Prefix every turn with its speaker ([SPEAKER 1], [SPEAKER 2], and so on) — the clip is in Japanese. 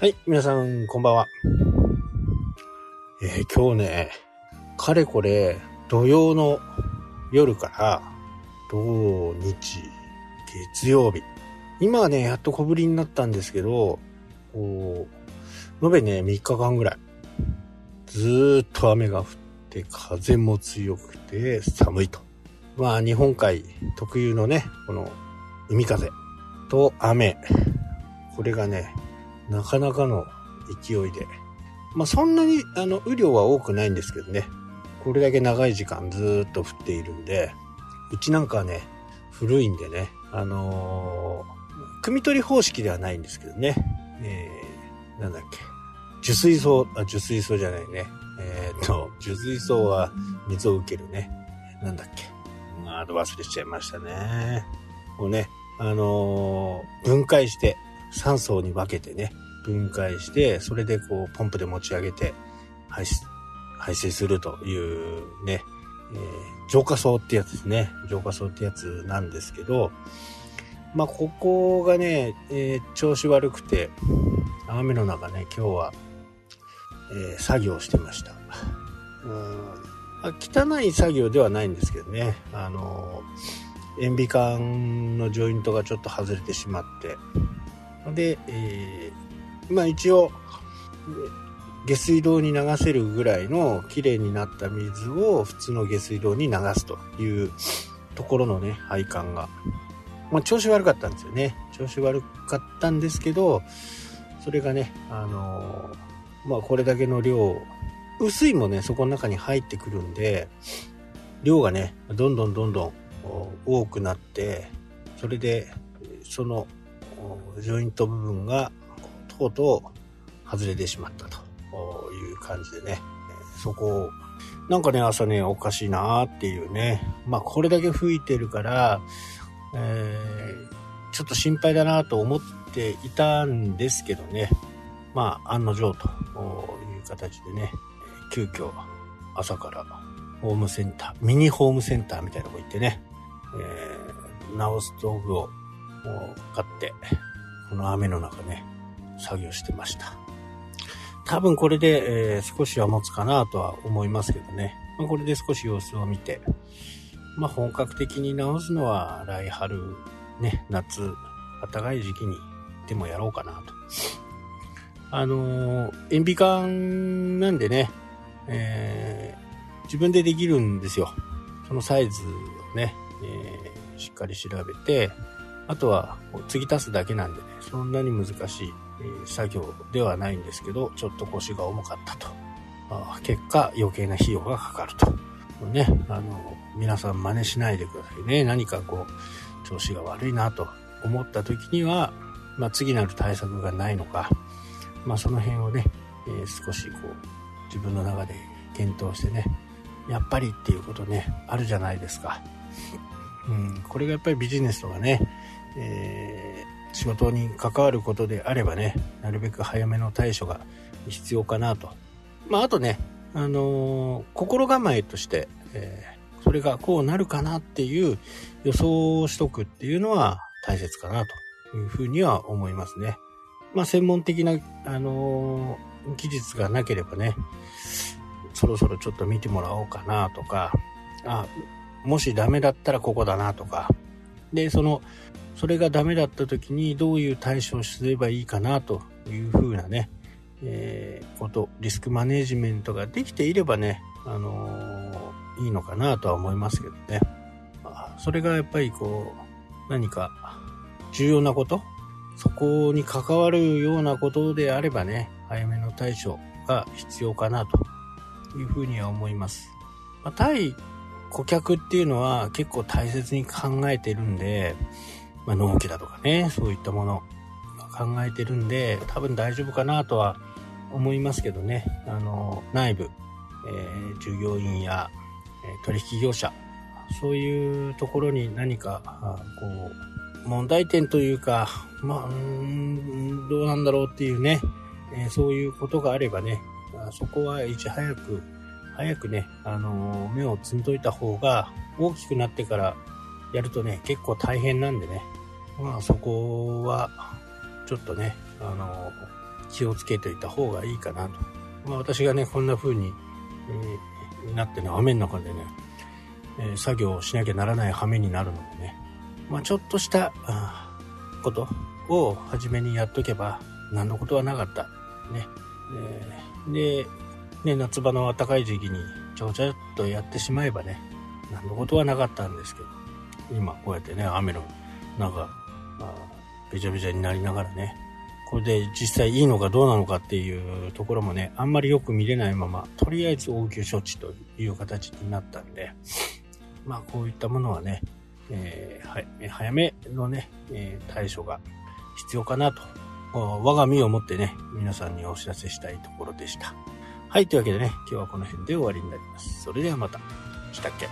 [SPEAKER 1] はい、皆さん、こんばんは。えー今日ね、かれこれ、土曜の夜から、土日、月曜日。今はね、やっと小降りになったんですけど、こう延べね、3日間ぐらい。ずーっと雨が降って、風も強くて、寒いと。まあ、日本海特有のね、この、海風と雨。これがね、なかなかの勢いで。まあそんなにあの雨量は多くないんですけどね。これだけ長い時間ずっと降っているんで、うちなんかはね、古いんでね、あのー、汲み取り方式ではないんですけどね。えー、なんだっけ。受水槽、あ、受水槽じゃないね。えーっと、受水槽は水を受けるね。なんだっけ。まあ、忘れちゃいましたね。こうね、あのー分解して、3層に分けてね、分解して、それでこう、ポンプで持ち上げて、排出、排水するというね、えー浄化層ってやつですね。浄化層ってやつなんですけど、まあ、ここがね、えー調子悪くて、雨の中ね、今日は、えー作業してました。うんあ汚い作業ではないんですけどね、あの塩ビ管のジョイントがちょっと外れてしまって、で、えーまあ一応、下水道に流せるぐらいの綺麗になった水を普通の下水道に流すというところのね、配管が、まあ調子悪かったんですよね。調子悪かったんですけど、それがね、あのーまあこれだけの量、薄いもね、そこの中に入ってくるんで、量がね、どんどんどんどん多くなって、それで、そのジョイント部分がとうとう外れてしまったという感じでね、そこを、なんかね、朝ね、おかしいなーっていうね、まあこれだけ吹いてるから、えーちょっと心配だなと思っていたんですけどね、まあ案の定という形でね、急遽朝からホームセンター、ミニホームセンターみたいなとこ行ってね、えー直す道具を買って、この雨の中ね、作業してました。多分これで、えー少しは持つかなとは思いますけどね。まあ、これで少し様子を見て、まあ本格的に直すのは来春、ね、夏、暖かい時期にでもやろうかなと。あのー塩ビ管なんでね、えー自分でできるんですよ。そのサイズをね、えーしっかり調べて、あとは継ぎ足すだけなんでね、そんなに難しい、作業ではないんですけど、ちょっと腰が重かったと。結果、余計な費用がかかると。ね、あの、皆さん真似しないでくださいね。何かこう、調子が悪いなと思った時には、まあ、次なる対策がないのか、まあ、その辺をね、えー少しこう、自分の中で検討してね、やっぱりっていうことね、あるじゃないですか。うん、これがやっぱりビジネスとかね、えー仕事に関わることであればね、なるべく早めの対処が必要かなと。まあ、あとね、あのー心構えとして、えーそれがこうなるかなっていう予想をしとくっていうのは大切かなというふうには思いますね。まあ、専門的な、あのー技術がなければね、そろそろちょっと見てもらおうかなとか、あ、もしダメだったらここだなとか、で、その、それがダメだった時にどういう対処をすればいいかなというふうなね、えーこと、リスクマネジメントができていればね、あのーいいのかなとは思いますけどね。まあそれがやっぱりこう、何か重要なことそこに関わるようなことであればね、早めの対処が必要かなというふうには思います。まあ、対顧客っていうのは結構大切に考えてるんで、まあ、納期だとかね、そういったもの考えてるんで、多分大丈夫かなとは思いますけどね、あの、内部、えー従業員や、えー取引業者、そういうところに何か、こう、問題点というか、まあ、うんどうなんだろうっていうね、えーそういうことがあればね、そこはいち早く、早くね、あのー目をつんどいた方が、大きくなってからやるとね、結構大変なんでね、まあそこは、ちょっとね、あのー気をつけておいた方がいいかなと。まあ私がね、こんな風に、えー、なってね、雨の中でね、えー、作業をしなきゃならない羽目になるのでね、まあちょっとしたことを初めにやっとけば何のことはなかった。ね。えー、で、ね、夏場の暖かい時期にちょちょっとやってしまえばね、何のことはなかったんですけど、今こうやってね、雨の中、べちゃべちゃになりながらね、これで実際いいのかどうなのかっていうところもね、あんまりよく見れないまま、とりあえず応急処置という形になったんで、まあこういったものはね、えー、早めのね、えー、対処が必要かなと、我が身をもってね、皆さんにお知らせしたいところでした。はい、というわけでね、今日はこの辺で終わりになります。それではまた。したっけ？